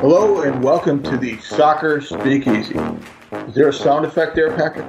Hello and welcome to the Soccer Speakeasy. Is there a sound effect there, Patrick?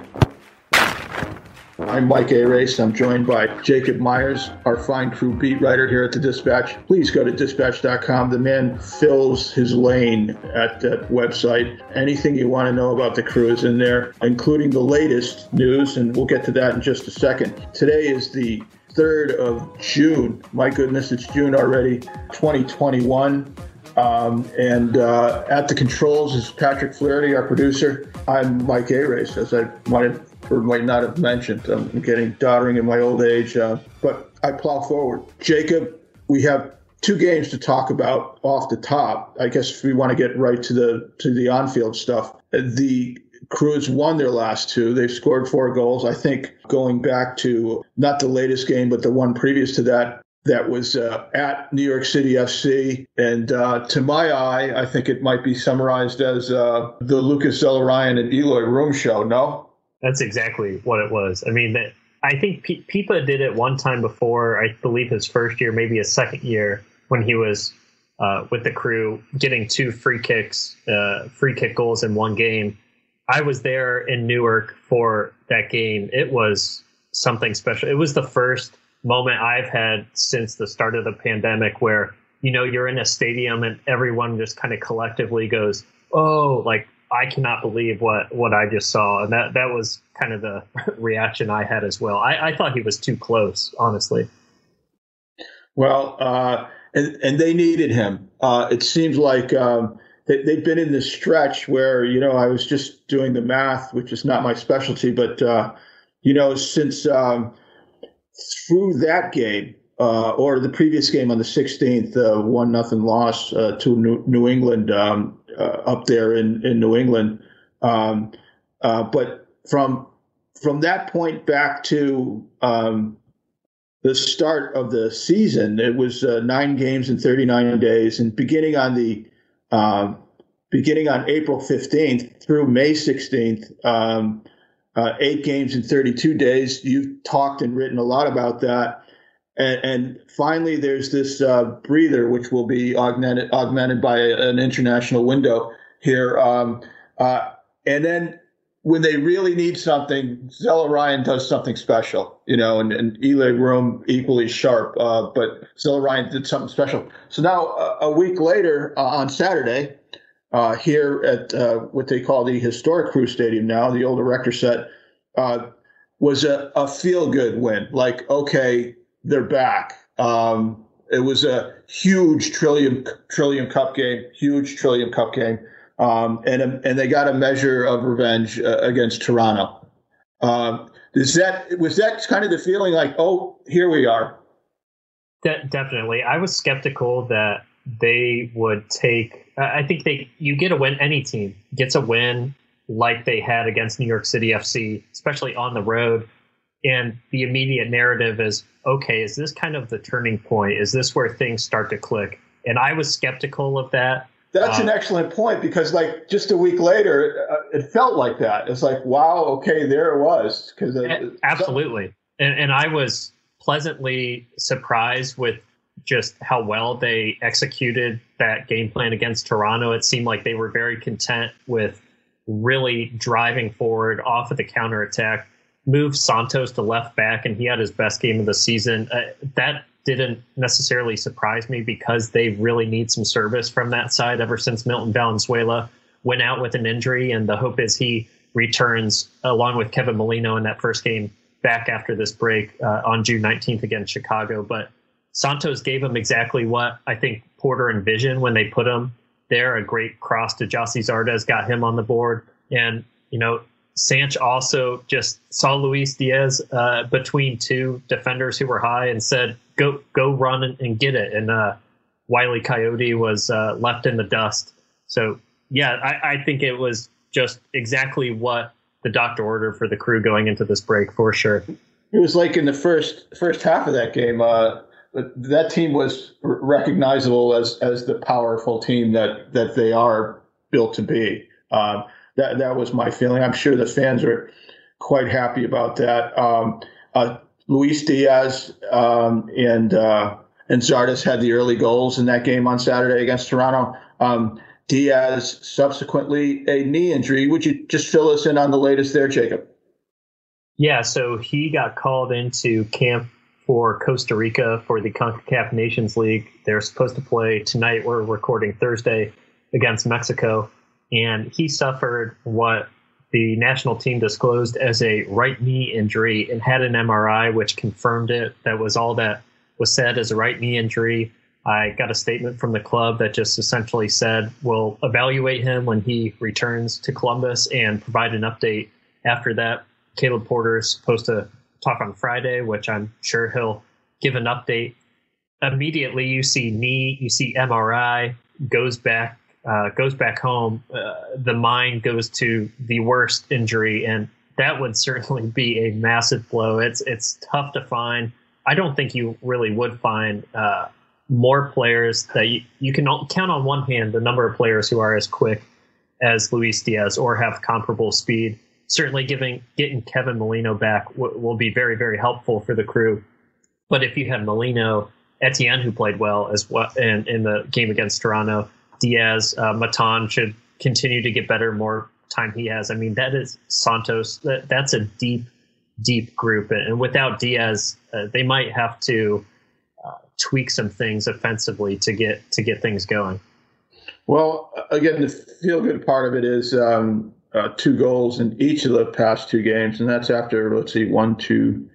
I'm Mike Arace. I'm joined by Jacob Myers, our fine crew beat writer here at the Dispatch. Please go to dispatch.com. The man fills his lane at that website. Anything you want to know about the crew is in there, including the latest news, and we'll get to that in just a second. Today is the 3rd of June. My goodness, it's June already, 2021. Um, and uh, at the controls is Patrick Flaherty, our producer. I'm Mike Arace, as I might have or might not have mentioned. I'm getting doddering in my old age, uh, but I plow forward. Jacob, we have two games to talk about off the top. I guess if we want to get right to the to the on-field stuff, the Crews won their last two. They've scored four goals. I think going back to not the latest game, but the one previous to that, that was uh, at New York City FC. And uh, to my eye, I think it might be summarized as uh, the Lucas Zelarayán and Eloy Room show, no? That's exactly what it was. I mean, that I think P- Pipa did it one time before, I believe his first year, maybe his second year, when he was uh, with the crew, getting two free kicks, uh, free kick goals in one game. I was there in Newark for that game. It was something special. It was the first moment I've had since the start of the pandemic where you know you're in a stadium and everyone just kind of collectively goes, "Oh, like I cannot believe what what I just saw," and that that was kind of the reaction I had as well. I, I thought he was too close, honestly. Well, uh, and and they needed him. Uh, it seems like. Um, they, they've been in this stretch where you know I was just doing the math, which is not my specialty, but uh, you know since um, through that game uh, or the previous game on the 16th, uh, one nothing loss uh, to New, New England um, uh, up there in, in New England. Um, uh, but from from that point back to um, the start of the season, it was uh, nine games in 39 days, and beginning on the beginning on April 15th through May 16th. Uh, eight games in 32 days. You've talked and written a lot about that. And, and finally, there's this uh, breather, which will be augmented, augmented by an international window here. Um, uh, and then when they really need something, Zelarayán does something special, you know, and, and Eloy Room equally sharp. Uh, but Ryan did something special. So now, uh, a week later uh, on Saturday, uh, here at uh, what they call the historic Crew Stadium now, the old erector set, uh, was a, a feel good win. Like, okay, they're back. Um, it was a huge trillium trillium cup game, huge trillium cup game, um, and and they got a measure of revenge uh, against Toronto. Um, is that was that kind of the feeling like, oh, here we are? De- definitely, I was skeptical that they would take I think they you get a win. Any team gets a win like they had against New York City FC, especially on the road. And the immediate narrative is, okay, is this kind of the turning point? Is this where things start to click? And I was skeptical of that. That's um, an excellent point because, like, just a week later, uh, it felt like that. It's like, wow, okay, there it was. Because absolutely, and, and I was pleasantly surprised with just how well they executed that game plan against Toronto. It seemed like they were very content with really driving forward off of the counter attack, moved Santos to left back, and he had his best game of the season. Uh, that didn't necessarily surprise me because they really need some service from that side ever since Milton Valenzuela went out with an injury, and the hope is he returns along with Kevin Molino in that first game back after this break uh, on June 19th against Chicago. But Santos gave him exactly what I think Porter envisioned when they put him there. A great cross to Gyasi Zardes got him on the board. And, you know, Sanch also just saw Luis Diaz uh, between two defenders who were high and said, go go run and, and get it. And uh, Wiley Coyote was uh, left in the dust. So, yeah, I, I think it was just exactly what the doctor ordered for the crew going into this break for sure. It was like in the first first half of that game, uh, that team was recognizable as as the powerful team that that they are built to be. Um, that that was my feeling. I'm sure the fans are quite happy about that. Um, uh, Luis Diaz um, and uh, and Zardes had the early goals in that game on Saturday against Toronto. Um, Diaz subsequently a knee injury. Would you just fill us in on the latest there, Jacob? Yeah, so he got called into camp for Costa Rica for the CONCACAF Nations League. They're supposed to play tonight. We're recording Thursday against Mexico. And he suffered what the national team disclosed as a right knee injury and had an MRI, which confirmed it. That was all that was said as a right knee injury. I got a statement from the club that just essentially said we'll evaluate him when he returns to Columbus and provide an update after that. Caleb Porter is supposed to talk on Friday, which I'm sure he'll give an update. Immediately, you see knee, you see MRI, goes back, uh, goes back home. Uh, the mind goes to the worst injury, and that would certainly be a massive blow. It's it's tough to find. I don't think you really would find uh, more players that you, you can count on one hand the number of players who are as quick as Luis Diaz or have comparable speed. Certainly, giving getting Kevin Molino back w- will be very very helpful for the crew. But if you have Molino, Etienne who played well as well in, in the game against Toronto, Diaz, uh, Matan should continue to get better more time he has. I mean, that is Santos. That, that's a deep, deep group, and without Diaz, uh, they might have to tweak some things offensively to get to get things going. Well, again, the feel good part of it is um, uh, two goals in each of the past two games, and that's after let's see, one, two,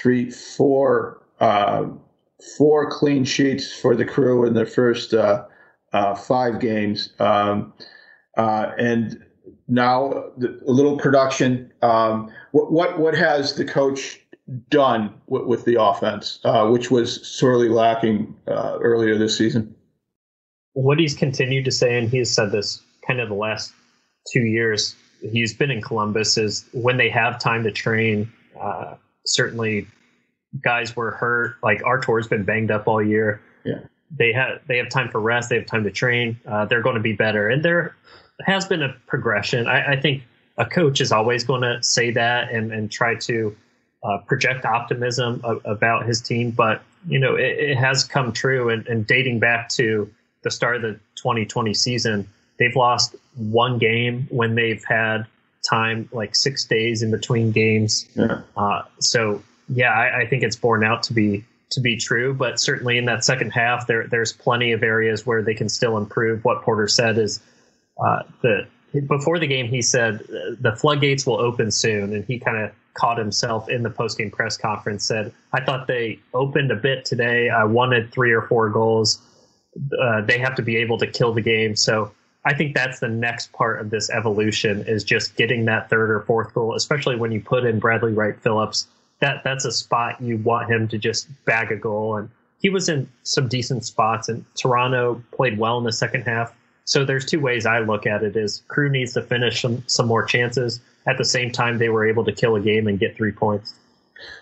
three, four, uh, four clean sheets for the crew in their first uh, uh five games, um, uh, and now a little production. Um, what, what what has the coach done with, the offense, uh, which was sorely lacking uh, earlier this season. What he's continued to say, and he's said this kind of the last two years he's been in Columbus, is when they have time to train. Uh, certainly, guys were hurt. Like Artur's been banged up all year. Yeah, they have they have time for rest. They have time to train. Uh, they're going to be better, and there has been a progression. I, I think a coach is always going to say that and and try to uh, project optimism about his team, but you know it, it has come true. And, and, dating back to the start of the 2020 season, they've lost one game when they've had time like six days in between games. Yeah. Uh, so yeah, I, I, think it's borne out to be to be true. But certainly in that second half, there there's plenty of areas where they can still improve. What Porter said is uh, the before the game he said the floodgates will open soon, and he kind of caught himself in the post-game press conference said i thought they opened a bit today i wanted three or four goals uh, they have to be able to kill the game so i think that's the next part of this evolution is just getting that third or fourth goal especially when you put in bradley wright phillips. That that's a spot you want him to just bag a goal. And he was in some decent spots and toronto played well in the second half. So there's two ways i look at it is crew needs to finish some, some more chances. At the same time they were able to kill a game and get three points.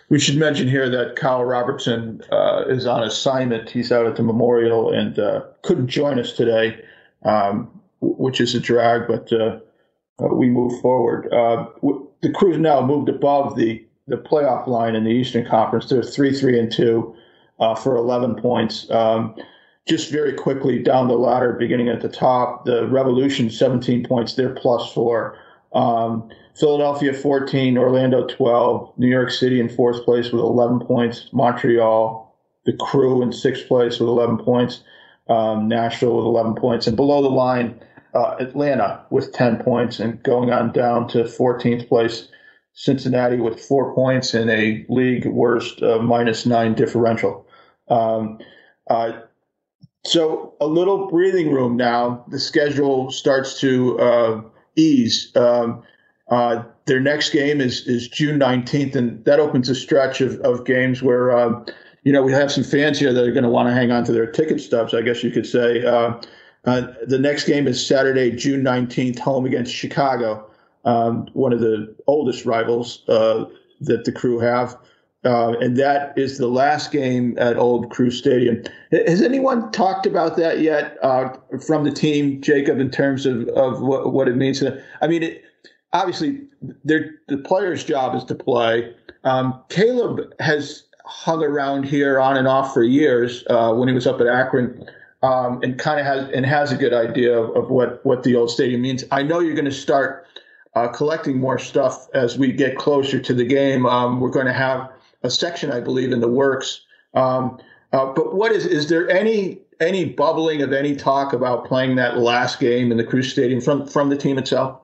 We should mention here that Kyle Robertson uh, is on assignment. He's out at the Memorial and uh, couldn't join us today, um, which is a drag, but uh, uh we move forward. Uh, the Crew's now moved above the, the playoff line in the Eastern Conference. They're 3 3 and 2 uh, for 11 points. Um, just very quickly down the ladder, beginning at the top, the Revolution 17 points, they're plus four. Um, Philadelphia 14, Orlando 12, New York City in fourth place with 11 points, Montreal, the crew in sixth place with 11 points, um, Nashville with 11 points, and below the line, uh, Atlanta with 10 points, and going on down to 14th place, Cincinnati with four points and a league worst uh, minus nine differential. Um, uh, so a little breathing room now. The schedule starts to uh, ease. Um, uh, their next game is is June 19th, and that opens a stretch of, of games where, uh, you know, we have some fans here that are going to want to hang on to their ticket stubs, I guess you could say. Uh, uh, the next game is Saturday, June 19th, home against Chicago, um, one of the oldest rivals uh, that the crew have. Uh, and that is the last game at Old Crew Stadium. Has anyone talked about that yet from the team, Jacob, in terms of, of what, what it means? I mean, it, obviously the player's job is to play. Um, Caleb has hung around here on and off for years uh, when he was up at Akron. Um, and kind of has and has a good idea of, of, what what the old stadium means. I know you're going to start uh, collecting more stuff as we get closer to the game. Um, we're going to have a section, I believe, in the works. Um, uh, but what is is there any any bubbling of any talk about playing that last game in the Crew Stadium from from the team itself?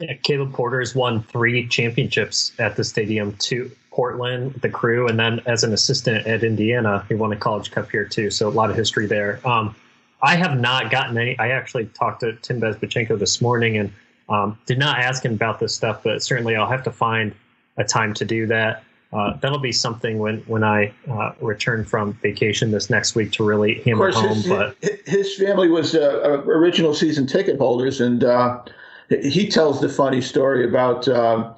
Yeah, Caleb Porter has won three championships at the stadium, two Portland, the crew, and then as an assistant at Indiana, he won a college cup here too. So a lot of history there. Um, I have not gotten any. I actually talked to Tim Bezbatchenko this morning and um, did not ask him about this stuff, but certainly I'll have to find a time to do that. Uh, that'll be something when when I uh, return from vacation this next week to really hammer home. His, but his family was uh, original season ticket holders, and uh, he tells the funny story about uh,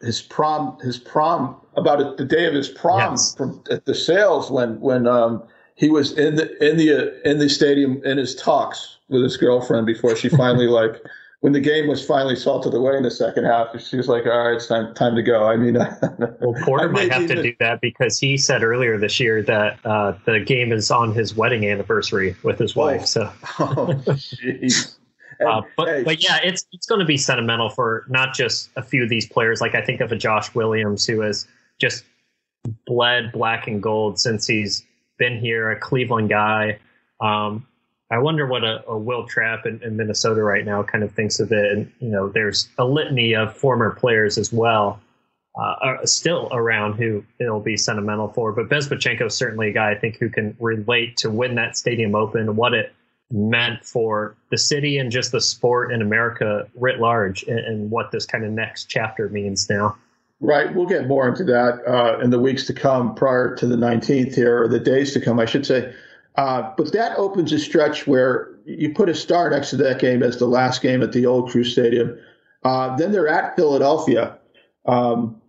his prom. His prom about it, the day of his prom yes. from at the sales when when um, he was in the in the in the stadium in his talks with his girlfriend before she finally like when the game was finally salted away in the second half, she was like, "All right, it's time time to go." I mean, well, Porter might have to do that because he said earlier this year that uh, the game is on his wedding anniversary with his wife. Oh. So, oh, uh, but but yeah, it's it's going to be sentimental for not just a few of these players. Like I think of a Josh Williams who has just bled black and gold since he's been here, a Cleveland guy. Um, I wonder what a, a Wil Trapp in, in, Minnesota right now kind of thinks of it. And, you know, there's a litany of former players as well, uh, still around who it'll be sentimental for. But Bezbatchenko is certainly a guy I think who can relate to when that stadium opened, what it meant for the city and just the sport in America writ large, and, and what this kind of next chapter means now. Right. We'll get more into that uh, in the weeks to come prior to the 19th here, or the days to come, I should say. Uh, but that opens a stretch where you put a star next to that game as the last game at the old Crew Stadium. Uh, then they're at Philadelphia, um,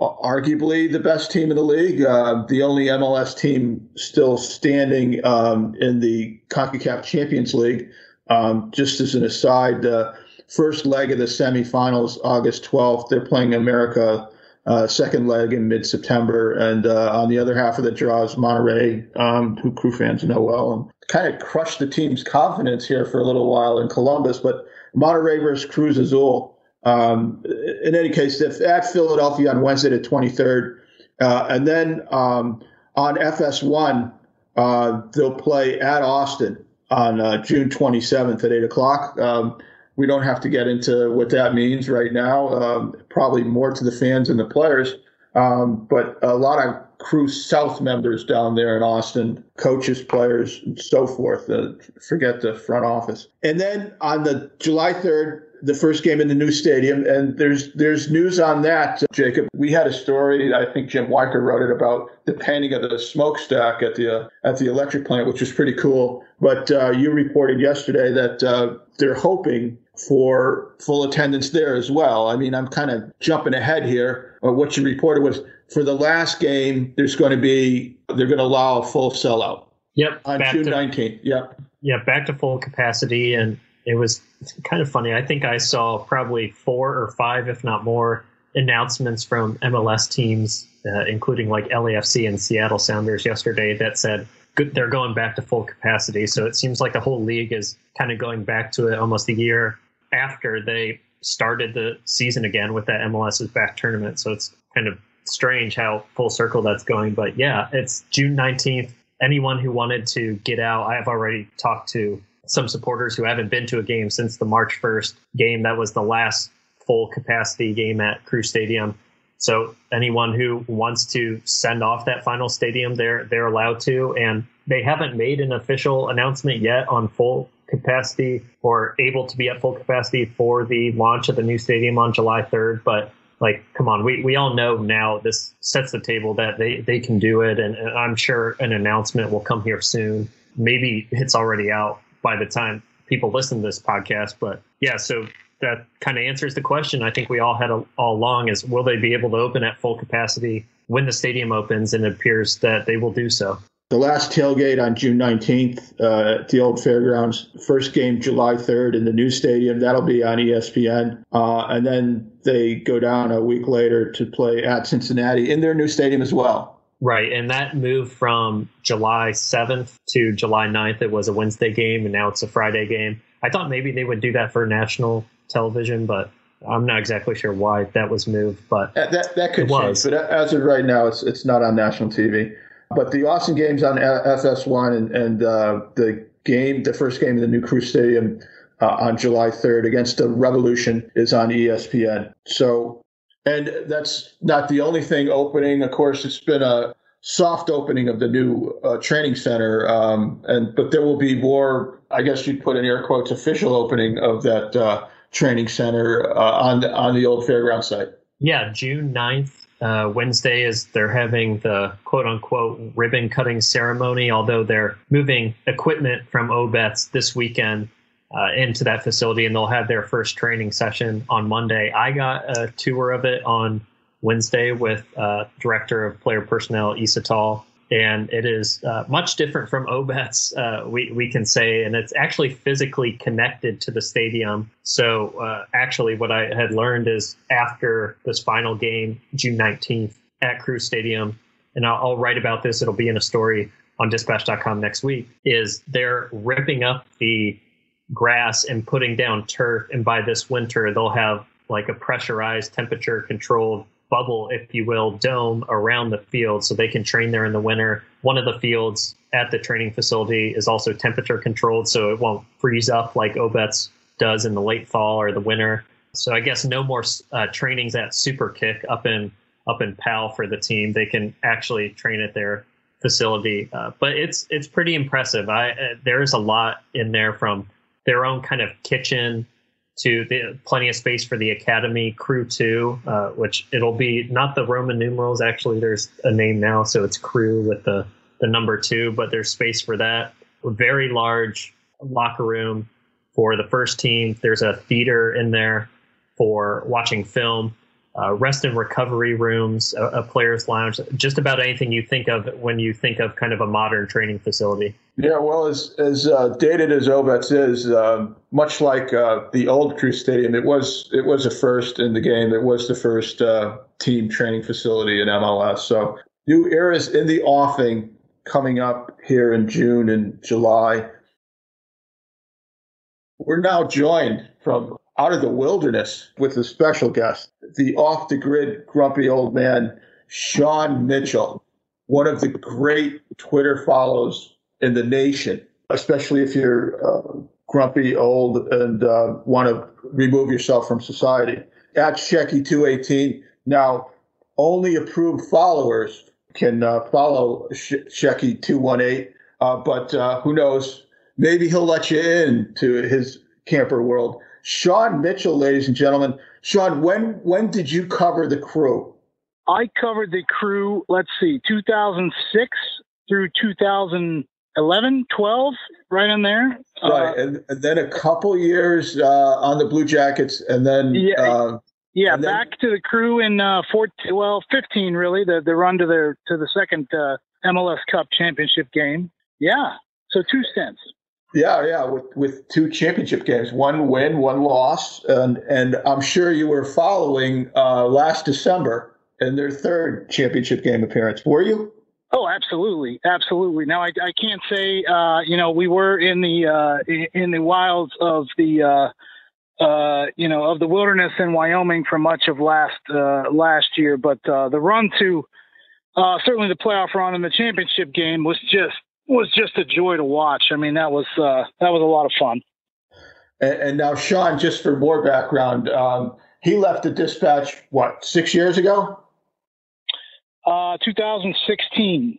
arguably the best team in the league, uh, the only MLS team still standing um, in the CONCACAF Champions League. Um, just as an aside, the first leg of the semifinals, August 12th, they're playing America uh, second leg in mid September. And uh, on the other half of the draw is Monterrey, um, who crew fans know well, and kind of crushed the team's confidence here for a little while in Columbus. But Monterrey versus Cruz Azul. Um, in any case, if at Philadelphia on Wednesday the 23rd, uh, and then um, on FS1, uh, they'll play at Austin on uh, June 27th at 8 o'clock. Um, we don't have to get into what that means right now. Um, probably more to the fans and the players. Um, but a lot of Crew South members down there in Austin, coaches, players, and so forth. Uh, forget the front office. And then on the July 3rd, the first game in the new stadium, and there's there's news on that, Jacob. We had a story. I think Jim Weiker wrote it about the painting of the smokestack at the uh, at the electric plant, which was pretty cool. But uh, you reported yesterday that uh, they're hoping for full attendance there as well. I mean, I'm kind of jumping ahead here. But what you reported was for the last game, there's going to be they're going to allow a full sellout. Yep, on June to, 19th. Yep. Yeah, back to full capacity, and it was kind of funny. I think I saw probably four or five, if not more, announcements from MLS teams, uh, including like LAFC and Seattle Sounders yesterday, that said they're going back to full capacity. So it seems like the whole league is kind of going back to it almost a year after they started the season again with that MLS's back tournament. So it's kind of strange how full circle that's going. But yeah, it's June 19th. Anyone who wanted to get out, I have already talked to some supporters who haven't been to a game since the March 1st game. That was the last full capacity game at Crew Stadium. So anyone who wants to send off that final stadium, they're they're allowed to, and they haven't made an official announcement yet on full capacity or able to be at full capacity for the launch of the new stadium on July 3rd. But like, come on, we, we all know now this sets the table that they, they can do it. And, and I'm sure an announcement will come here soon. Maybe it's already out by the time people listen to this podcast. But yeah, so that kind of answers the question I think we all had a, all along is will they be able to open at full capacity when the stadium opens? And it appears that they will do so the last tailgate on June 19th uh, at the old fairgrounds. First game July 3rd in the new stadium. That'll be on ESPN. Uh, and then they go down a week later to play at Cincinnati in their new stadium as well. Right, and that moved from July 7th to July 9th. It was a Wednesday game, and now it's a Friday game. I thought maybe they would do that for national television, but I'm not exactly sure why that was moved. But that that, that could change. But as of right now, it's it's not on national TV. But the Austin game's on FS1, and, and uh, the game, the first game in the new Crew Stadium uh, on July 3rd against the Revolution is on ESPN. So and that's not the only thing opening. Of course, it's been a soft opening of the new uh, training center, um, and but there will be more. I guess you'd put in air quotes official opening of that uh, training center uh, on the, on the old fairground site. Yeah, June 9th, uh, Wednesday is they're having the quote unquote ribbon cutting ceremony. Although they're moving equipment from Obetz this weekend uh, into that facility, and they'll have their first training session on Monday. I got a tour of it on Wednesday with uh, director of player personnel Issa Tall, and it is uh, much different from Obetz, uh, we we can say, and it's actually physically connected to the stadium. So uh, actually, what I had learned is after this final game, June nineteenth at Crew Stadium, and I'll, I'll write about this. It'll be in a story on Dispatch.com next week. Is they're ripping up the grass and putting down turf. And by this winter, they'll have like a pressurized, temperature controlled bubble, if you will, dome around the field so they can train there in the winter. One of the fields at the training facility is also temperature controlled so it won't freeze up like Obetz does in the late fall or the winter. So I guess no more uh, trainings at Super Kick up in up in Pal for the team. They can actually train at their facility, uh, but it's it's pretty impressive. I uh, there's a lot in there from their own kind of kitchen to the, plenty of space for the academy crew too, uh, which it'll be not the Roman numerals. Actually, there's a name now, so it's crew with the the number two, but there's space for that. A very large locker room for the first team. There's a theater in there for watching film uh, rest and recovery rooms, a, a, player's lounge, just about anything you think of when you think of kind of a modern training facility. Yeah, well, as as uh, dated as Obetz is, uh, much like uh, the old Crew Stadium, it was it was a first in the game. It was the first uh, team training facility in MLS. So new eras in the offing coming up here in June and July. We're now joined from out of the wilderness with a special guest, the off the grid grumpy old man, Sean Mitchell, one of the great Twitter follows in the nation, especially if you're uh, grumpy, old, and uh, want to remove yourself from society. At Shecky218. Now, only approved followers can uh, follow Shecky218, uh, but uh, who knows? Maybe he'll let you in to his camper world. Sean Mitchell, ladies and gentlemen. Sean, when when did you cover the crew? I covered the crew, let's see, 2006 through 2011, 12, right in there. Right, uh, and, and, then a couple years uh, on the Blue Jackets, and then yeah, uh, yeah, and back then, to the crew in uh, 14, well, 15 really, the the run to the to the second uh, MLS Cup championship game. Yeah, so two stints. Yeah, yeah, with, with two championship games, one win, one loss, and and I'm sure you were following uh, last December in their third championship game appearance. Were you? Oh, absolutely, absolutely. Now I, I can't say uh, you know we were in the uh, in the wilds of the uh, uh, you know of the wilderness in Wyoming for much of last uh, last year, but uh, the run to uh, certainly the playoff run and the championship game was just was just a joy to watch. I mean, that was uh, that was a lot of fun. And, and now, Sean, just for more background, um, he left the Dispatch what six years ago? Uh, 2016.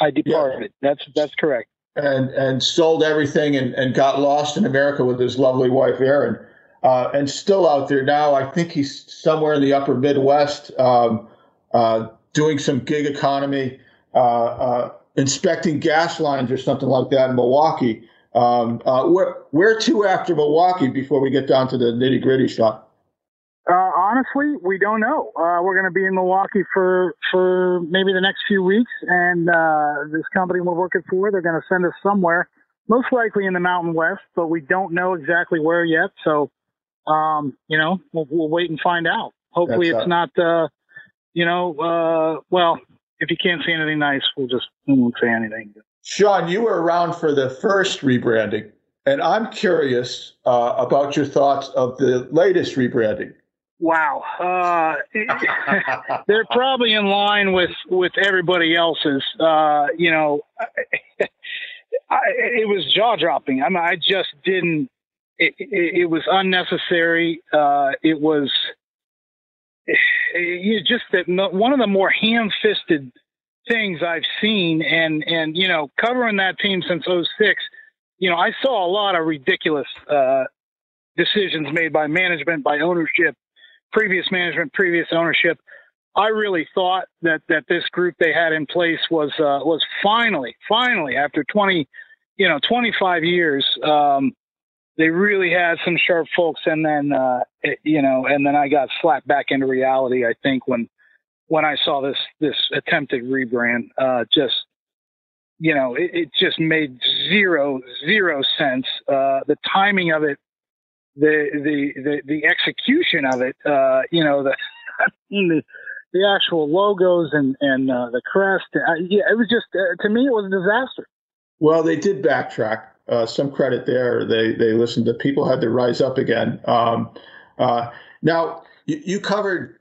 I departed. Yeah. That's that's correct. And and sold everything and, and got lost in America with his lovely wife Erin. Uh, and still out there now. I think he's somewhere in the upper Midwest um, uh, doing some gig economy. Uh, uh, inspecting gas lines or something like that in Milwaukee. Um, uh, where where to after Milwaukee before we get down to the nitty gritty stuff? Uh, honestly, we don't know. Uh, we're going to be in Milwaukee for for maybe the next few weeks, and uh, this company we're working for, they're going to send us somewhere, most likely in the Mountain West, but we don't know exactly where yet. So, um, you know, we'll, we'll, wait and find out. Hopefully, That's it's not, uh, you know, uh, well, if you can't say anything nice, we'll just we won't say anything. Sean, you were around for the first rebranding, and I'm curious uh, about your thoughts of the latest rebranding. Wow, uh, they're probably in line with with everybody else's. Uh, you know, I, it was jaw dropping. I mean, I just didn't. It, it, it was unnecessary. Uh, it was it, just that one of the more ham fisted things I've seen, and and you know, covering that team since 06, you know, I saw a lot of ridiculous uh, decisions made by management, by ownership, previous management, previous ownership. I really thought that that this group they had in place was uh, was finally, finally after 20, you know, 25 years, um, they really had some sharp folks, and then uh, it, you know, and then I got slapped back into reality. I think when when I saw this this attempted rebrand, uh, just you know, it, it, just made zero zero sense. Uh, the timing of it, the the the, the execution of it, uh, you know, the the the actual logos and and uh, the crest. Uh, yeah, it was just to me it was a disaster. Well, they did backtrack. Uh, some credit there. They they listened to people had to rise up again. Um, uh, now you, you, covered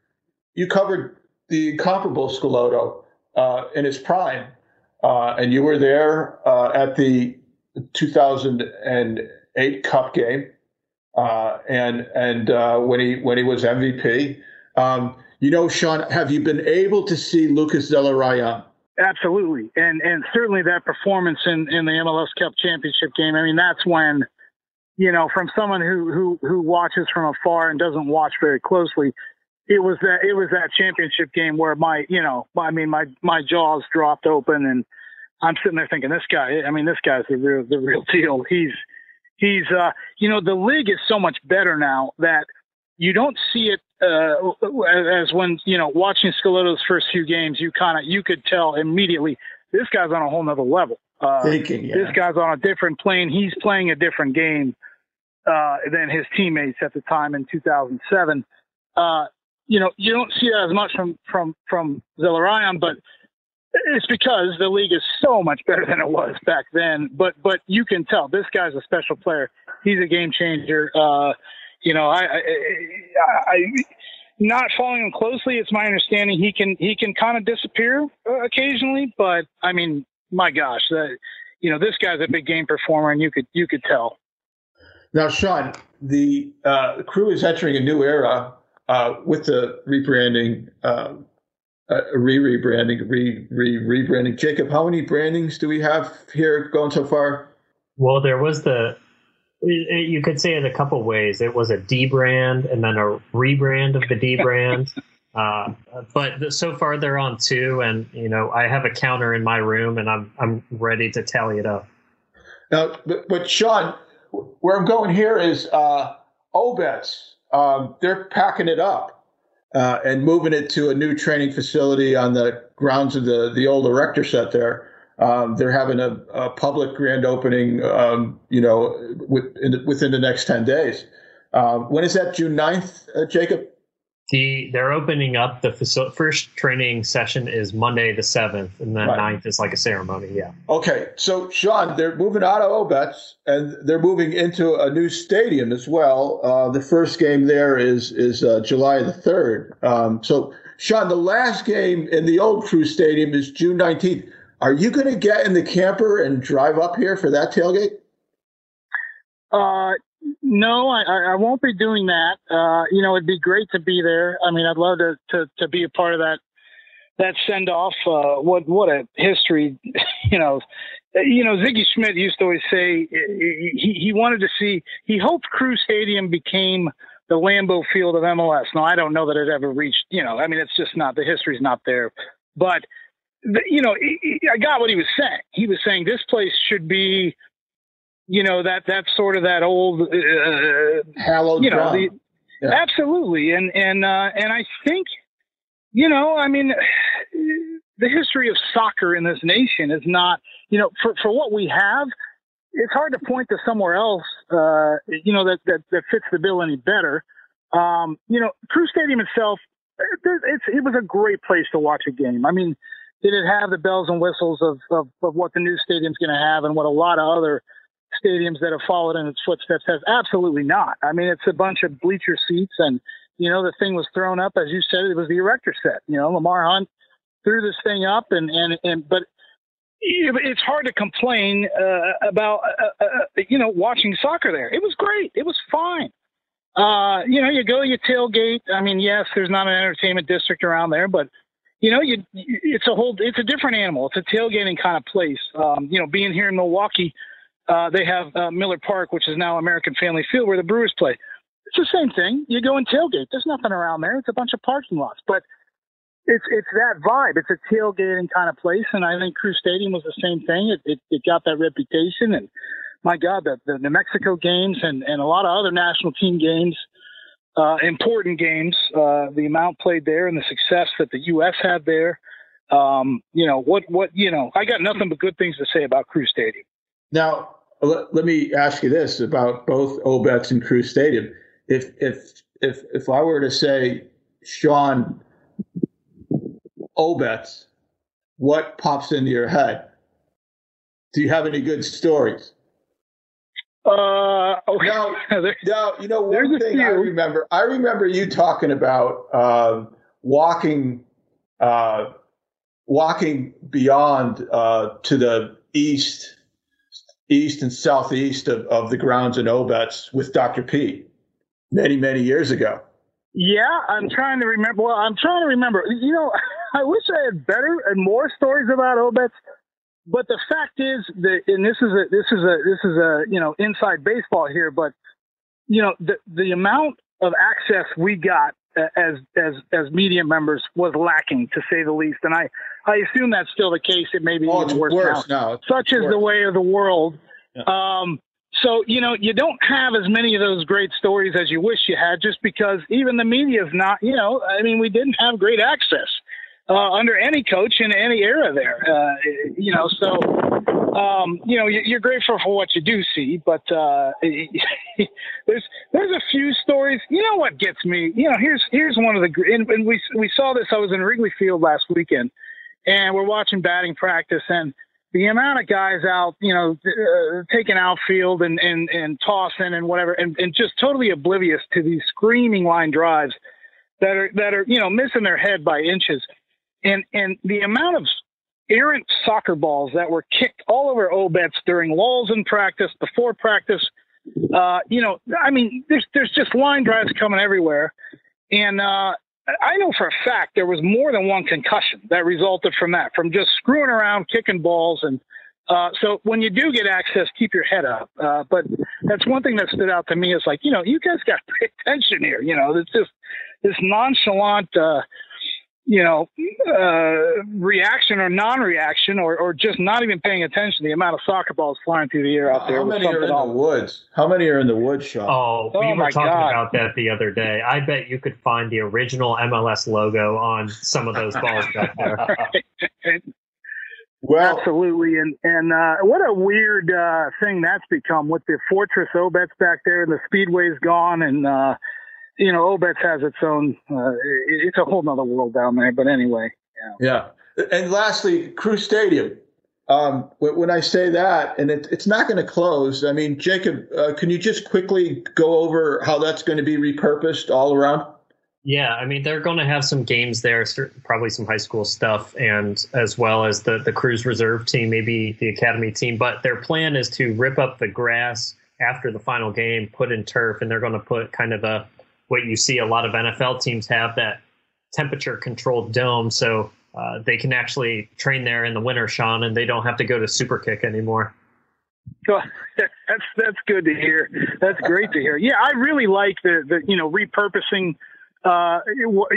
you covered the incomparable Schelotto uh, in his prime, and you were there at the 2008 Cup game, and and when he when he was MVP. Um, you know, Sean, have you been able to see Lucas Zelarayán? Absolutely, and and certainly that performance in in the MLS Cup championship game. I mean, that's when, you know, from someone who who who watches from afar and doesn't watch very closely, it was that it was that championship game where my you know I mean my my jaws dropped open and I'm sitting there thinking this guy I mean this guy's the real the real deal. He's he's uh you know the league is so much better now that you don't see it uh, as when you know watching Schelotto's first few games, you kind of you could tell immediately this guy's on a whole nother level. Uh, Thinking, yeah. This guy's on a different plane. He's playing a different game uh, than his teammates at the time in 2007. Uh, you know, you don't see that as much from from from Zelarayán, but it's because the league is so much better than it was back then. But but you can tell this guy's a special player. He's a game changer. You know, I, I, I, not following him closely. It's my understanding he can he can kind of disappear uh, occasionally, but I mean, my gosh, that you know, this guy's a big game performer, and you could you could tell. Now, Sean, the uh, crew is entering a new era uh, with the rebranding, uh, uh re rebranding, re re rebranding. Jacob, how many brandings do we have here going so far? Well, there was the you could say it a couple ways. It was a D brand and then a rebrand of the D brand. Uh, but so far they're on two, and you know I have a counter in my room, and I'm I'm ready to tally it up. Now, but, but Sean, where I'm going here is uh, Obetz. Um, they're packing it up uh, and moving it to a new training facility on the grounds of the the old erector set there. Um, they're having a, a, public grand opening, um, you know, with, the, within the next 10 days. Um, when is that, June 9th, uh, Jacob? The, they're opening up the facility. First training session is Monday the 7th, and then right. 9th is like a ceremony. Yeah. Okay. So, Sean, they're moving out of Obetz and they're moving into a new stadium as well. Uh, the first game there is, is uh, July the 3rd. Um, so, Sean, the last game in the old Crew Stadium is June 19th. Are you going to get in the camper and drive up here for that tailgate? Uh, no, I, I won't be doing that. Uh, you know, it'd be great to be there. I mean, I'd love to, to, to be a part of that, that send off. Uh, what, what a history, you know, you know, Sigi Schmid used to always say he, he wanted to see, he hoped Crew Stadium became the Lambeau Field of MLS. Now, I don't know that it ever reached, you know, I mean, it's just not, the history's not there, but you know, I got what he was saying. He was saying this place should be, you know, that that sort of that old, uh, hallowed, you know, the, yeah. absolutely. And and uh, and I think, you know, I mean, the history of soccer in this nation is not, you know, for for what we have, it's hard to point to somewhere else, uh, you know, that that that fits the bill any better. Um, you know, Crew Stadium itself, it's, it was a great place to watch a game. I mean, did it have the bells and whistles of, of, of what the new stadium's going to have and what a lot of other stadiums that have followed in its footsteps has? Absolutely not. I mean, it's a bunch of bleacher seats and, you know, the thing was thrown up, as you said, it was the erector set. You know, Lamar Hunt threw this thing up and, and, and, but it's hard to complain uh, about, uh, uh, you know, watching soccer there. It was great. It was fine. Uh, you know, you go, you tailgate. I mean, yes, there's not an entertainment district around there, but you know, you, it's a whole, it's a different animal. It's a tailgating kind of place. Um, you know, being here in Milwaukee, uh, they have uh, Miller Park, which is now American Family Field, where the Brewers play. It's the same thing. You go and tailgate. There's nothing around there. It's a bunch of parking lots, but it's it's that vibe. It's a tailgating kind of place, and I think Crew Stadium was the same thing. It it, it got that reputation, and my God, the, the New Mexico games and, and a lot of other national team games, uh, important games, uh, the amount played there and the success that the U.S. had there. Um, you know, what, what, you know, I got nothing but good things to say about Crew Stadium. Now, let, let me ask you this about both Obetz and Crew Stadium. If, if, if, if I were to say, Sean Obetz, what pops into your head? Do you have any good stories? Uh, okay. Now, now, you know, one thing I remember, I remember you talking about uh, walking, uh, walking beyond uh, to the east, east and southeast of, of the grounds in Obetz with Dr. P many, many years ago. Yeah, I'm trying to remember. Well, I'm trying to remember. You know, I wish I had better and more stories about Obetz but the fact is that, and this is a this is a this is a you know inside baseball here, but you know the the amount of access we got as as as media members was lacking to say the least, and I I assume that's still the case. It may be oh, even worse, worse now. now. Such is the way of the world. Yeah. Um, so you know you don't have as many of those great stories as you wish you had, just because even the media is not. You know, I mean, we didn't have great access uh, under any coach in any era there. Uh, you know, so um, you know you're grateful for what you do see, but uh, there's there's a few stories. You know what gets me? You know, here's here's one of the and, and we we saw this. I was in Wrigley Field last weekend, and we're watching batting practice and. The amount of guys out, you know, uh, taking outfield and, and, and tossing and whatever, and, and just totally oblivious to these screaming line drives that are that are you know missing their head by inches and and the amount of errant soccer balls that were kicked all over Obetz during lulls in practice, before practice. Uh, you know, I mean, there's there's just line drives coming everywhere, and uh, I know for a fact there was more than one concussion that resulted from that, from just screwing around, kicking balls, and uh, so when you do get access, keep your head up. Uh, but that's one thing that stood out to me is like, you know, you guys got to pay attention here. You know, it's just this nonchalant. Uh, you know, uh, reaction or non-reaction, or, or just not even paying attention. to The amount of soccer balls flying through the air out there. How many are in the woods? How many are in the woods, Sean? Oh, we oh were talking God. about that the other day. I bet you could find the original MLS logo on some of those balls back there. well, absolutely, and and uh, what a weird uh, thing that's become with the Fortress Obetz back there, and the Speedway's gone, and uh, you know, Obetz has its own. Uh, it's a whole nother world down there. But anyway. Yeah. yeah. And lastly, Crew Stadium. Um, when I say that, and it, it's not going to close. I mean, Jacob, uh, can you just quickly go over how that's going to be repurposed all around? Yeah, I mean they're going to have some games there, probably some high school stuff, and as well as the the Crews reserve team, maybe the academy team. But their plan is to rip up the grass after the final game, put in turf, and they're going to put kind of a what you see a lot of NFL teams have that temperature controlled dome, so uh, they can actually train there in the winter, Sean, and they don't have to go to super kick anymore. So that's that's good to hear. That's great to hear. Yeah, I really like the the you know repurposing uh,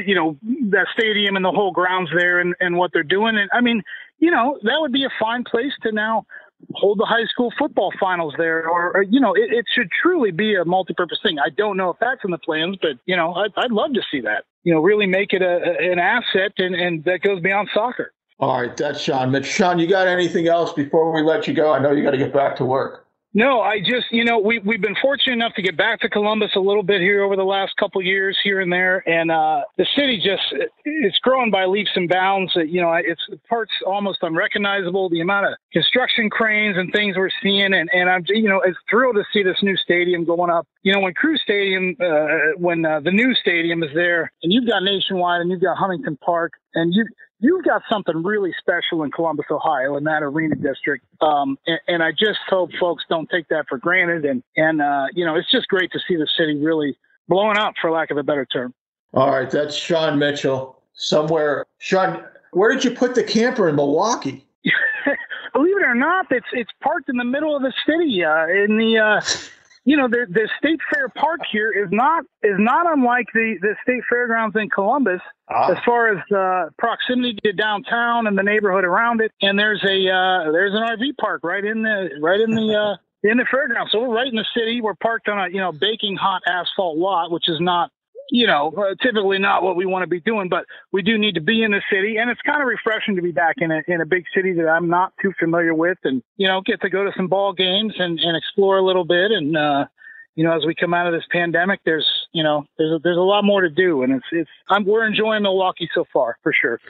you know, that stadium and the whole grounds there and, and what they're doing. And I mean, you know, that would be a fine place to now hold the high school football finals there, or, or you know, it, it, should truly be a multi-purpose thing. I don't know if that's in the plans, but you know, I'd, I'd love to see that. You know, really make it a, an asset, and, and that goes beyond soccer. All right, that's Sean. Mitch, Sean, you got anything else before we let you go? I know you got to get back to work. No, I just, you know, we, we've been fortunate enough to get back to Columbus a little bit here over the last couple years here and there. And, uh, the city just, it's grown by leaps and bounds. You know, it's parts almost unrecognizable. The amount of construction cranes and things we're seeing. And, and I'm, you know, it's thrilled to see this new stadium going up. You know, when Crew Stadium, uh, when uh, the new stadium is there and you've got Nationwide and you've got Huntington Park and you, you've got something really special in Columbus, Ohio, in that arena district. Um, and, and, I just hope folks don't take that for granted. And, and, uh, you know, it's just great to see the city really blowing up, for lack of a better term. All right. That's Sean Mitchell somewhere. Sean, where did you put the camper in Milwaukee? Believe it or not, it's it's parked in the middle of the city, uh, in the uh, you know, the, the state fair park here is not is not unlike the, the state fairgrounds in Columbus ah. as far as uh, proximity to downtown and the neighborhood around it. And there's a uh, there's an RV park right in the right in the uh, in the fairground. So we're right in the city. We're parked on a you know baking hot asphalt lot, which is not you know, uh, typically not what we want to be doing, but we do need to be in the city. And it's kind of refreshing to be back in a, in a big city that I'm not too familiar with and, you know, get to go to some ball games and, and explore a little bit. And, uh, you know, as we come out of this pandemic, there's, you know, there's a, there's a lot more to do. And it's, it's, I'm, we're enjoying Milwaukee so far for sure.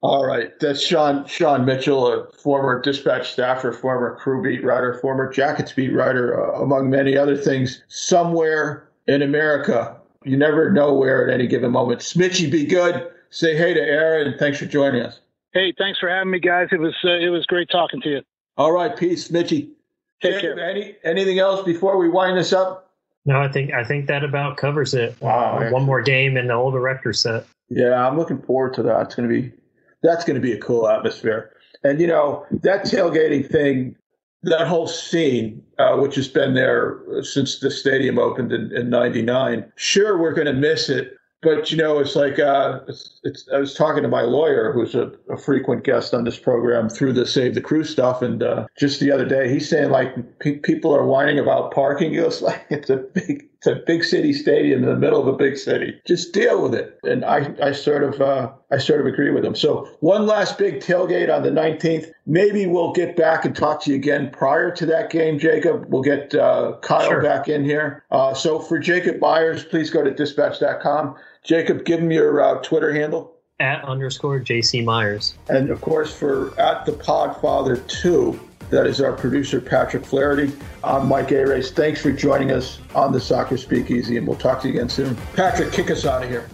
All right. That's Sean Sean Mitchell, a former dispatch staffer, former crew beat writer, former jackets beat writer, uh, among many other things, somewhere in America you never know where at any given moment. Smitchy, be good. Say hey to Aaron, thanks for joining us. Hey, thanks for having me, guys. It was uh, it was great talking to you. All right, peace, Smitchy. Take care. Any anything else before we wind this up? No, I think I think that about covers it. Wow, uh, one more game in the old director set. Yeah, I'm looking forward to that. It's going to be that's going to be a cool atmosphere. And you know that tailgating thing that whole scene, uh, which has been there since the stadium opened in, in 99, sure, we're going to miss it. But, you know, it's like uh, it's, it's, I was talking to my lawyer, who's a, a, frequent guest on this program through the Save the Crew stuff. And uh, just the other day, he's saying, like, pe- people are whining about parking. He goes, like, it's a big it's a big city stadium in the middle of a big city. Just deal with it. And I, I sort of, uh, I sort of agree with him. So one last big tailgate on the 19th. Maybe we'll get back and talk to you again prior to that game, Jacob. We'll get uh, Kyle sure. back in here. Uh, so for Jacob Myers, please go to dispatch.com. Jacob, give him your uh, Twitter handle. At underscore JC Myers. And of course, for at the Podfather 2, that is our producer, Patrick Flaherty. I'm Mike A. Thanks for joining us on the Soccer Speakeasy, and we'll talk to you again soon. Patrick, kick us out of here.